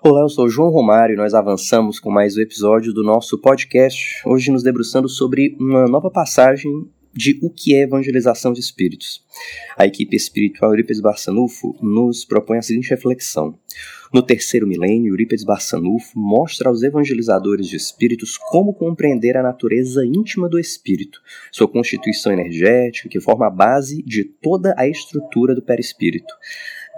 Olá, eu sou João Romário e nós avançamos com mais um episódio do nosso podcast, hoje nos debruçando sobre uma nova passagem de o que é evangelização de espíritos. A equipe espiritual Eurípides Barçanufo nos propõe a seguinte reflexão. No terceiro milênio, Eurípides Barçanufo mostra aos evangelizadores de espíritos como compreender a natureza íntima do espírito, sua constituição energética, que forma a base de toda a estrutura do perispírito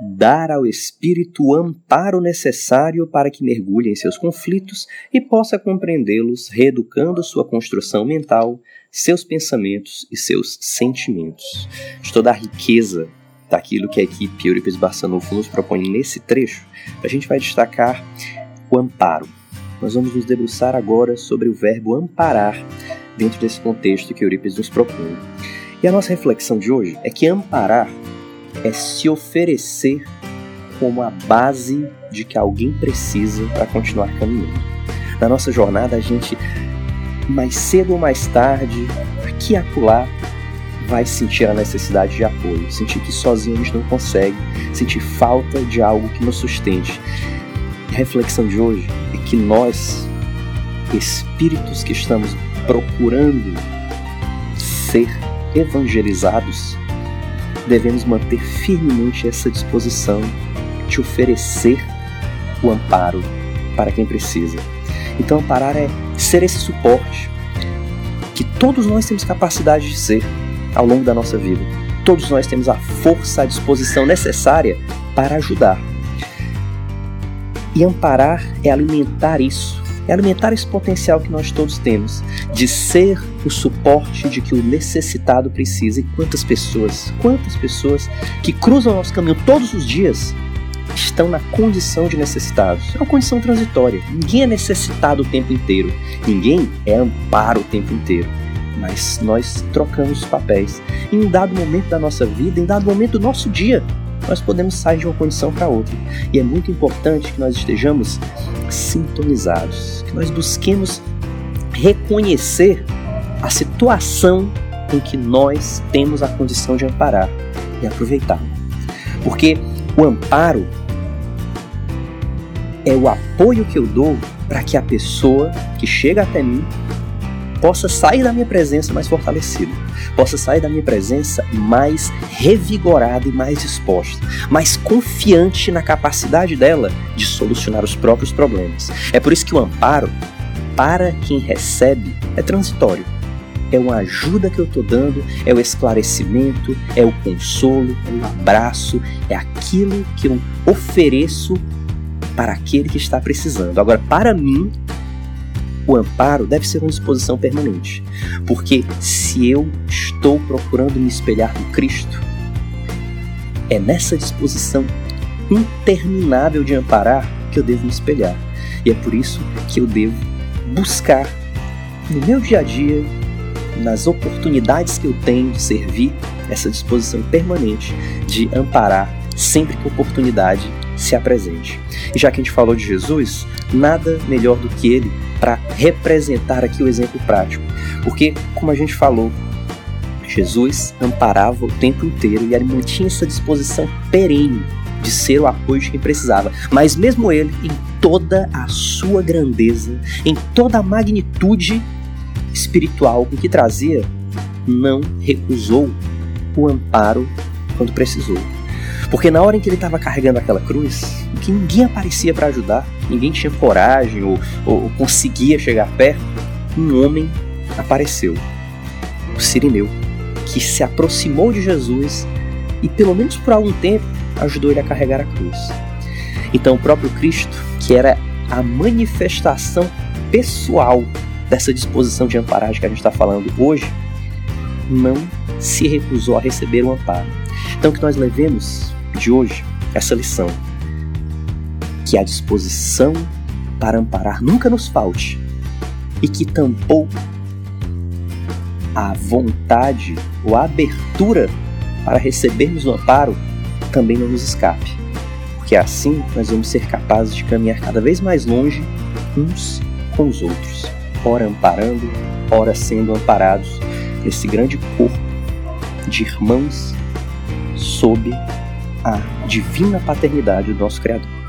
dar ao espírito o amparo necessário para que mergulhe em seus conflitos e possa compreendê-los, reeducando sua construção mental, seus pensamentos e seus sentimentos. De toda a riqueza daquilo que a equipe Euripides Barçanufo nos propõe nesse trecho, a gente vai destacar o amparo. Nós vamos nos debruçar agora sobre o verbo amparar dentro desse contexto que Eurípides nos propõe. E a nossa reflexão de hoje é que amparar é se oferecer como a base de que alguém precisa para continuar caminhando. Na nossa jornada, a gente, mais cedo ou mais tarde, aqui e acolá, vai sentir a necessidade de apoio, sentir que sozinho a gente não consegue, sentir falta de algo que nos sustente. A reflexão de hoje é que nós, espíritos que estamos procurando ser evangelizados, devemos manter firmemente essa disposição de oferecer o amparo para quem precisa. Então, amparar é ser esse suporte que todos nós temos capacidade de ser ao longo da nossa vida. Todos nós temos a força, a disposição necessária para ajudar. E amparar é alimentar isso é alimentar esse potencial que nós todos temos de ser o suporte de que o necessitado precisa. E quantas pessoas, quantas pessoas que cruzam nosso caminho todos os dias estão na condição de necessitados. É uma condição transitória. Ninguém é necessitado o tempo inteiro. Ninguém é amparo o tempo inteiro. Mas nós trocamos os papéis. Em um dado momento da nossa vida, em um dado momento do nosso dia, nós podemos sair de uma condição para outra. E é muito importante que nós estejamos sintonizados, que nós busquemos reconhecer a situação em que nós temos a condição de amparar e aproveitar. Porque o amparo é o apoio que eu dou para que a pessoa que chega até mim possa sair da minha presença mais fortalecida, possa sair da minha presença mais revigorada e mais disposta, mais confiante na capacidade dela de solucionar os próprios problemas. É por isso que o amparo, para quem recebe, é transitório. É uma ajuda que eu estou dando, é o esclarecimento, é o consolo, é o abraço, é aquilo que eu ofereço para aquele que está precisando. Agora, para mim, o amparo deve ser uma disposição permanente, porque se eu estou procurando me espelhar no Cristo, é nessa disposição interminável de amparar que eu devo me espelhar. E é por isso que eu devo buscar no meu dia a dia, nas oportunidades que eu tenho de servir, essa disposição permanente de amparar sempre que oportunidade se apresente. E já que a gente falou de Jesus, nada melhor do que ele para representar aqui o exemplo prático. Porque, como a gente falou, Jesus amparava o tempo inteiro e ele mantinha essa disposição perene de ser o apoio de quem precisava. Mas mesmo ele, em toda a sua grandeza, em toda a magnitude espiritual que trazia, não recusou o amparo quando precisou. Porque na hora em que ele estava carregando aquela cruz, que ninguém aparecia para ajudar, ninguém tinha coragem ou, ou, ou conseguia chegar perto, um homem apareceu, o Sirineu, que se aproximou de Jesus e, pelo menos por algum tempo, ajudou ele a carregar a cruz. Então, o próprio Cristo, que era a manifestação pessoal dessa disposição de amparagem que a gente está falando hoje, não se recusou a receber o amparo. Então, que nós levemos de hoje essa lição. Que a disposição para amparar nunca nos falte e que tampouco a vontade ou a abertura para recebermos o amparo também não nos escape, porque assim nós vamos ser capazes de caminhar cada vez mais longe uns com os outros, ora amparando, ora sendo amparados nesse grande corpo de irmãos sob a divina paternidade do nosso Criador.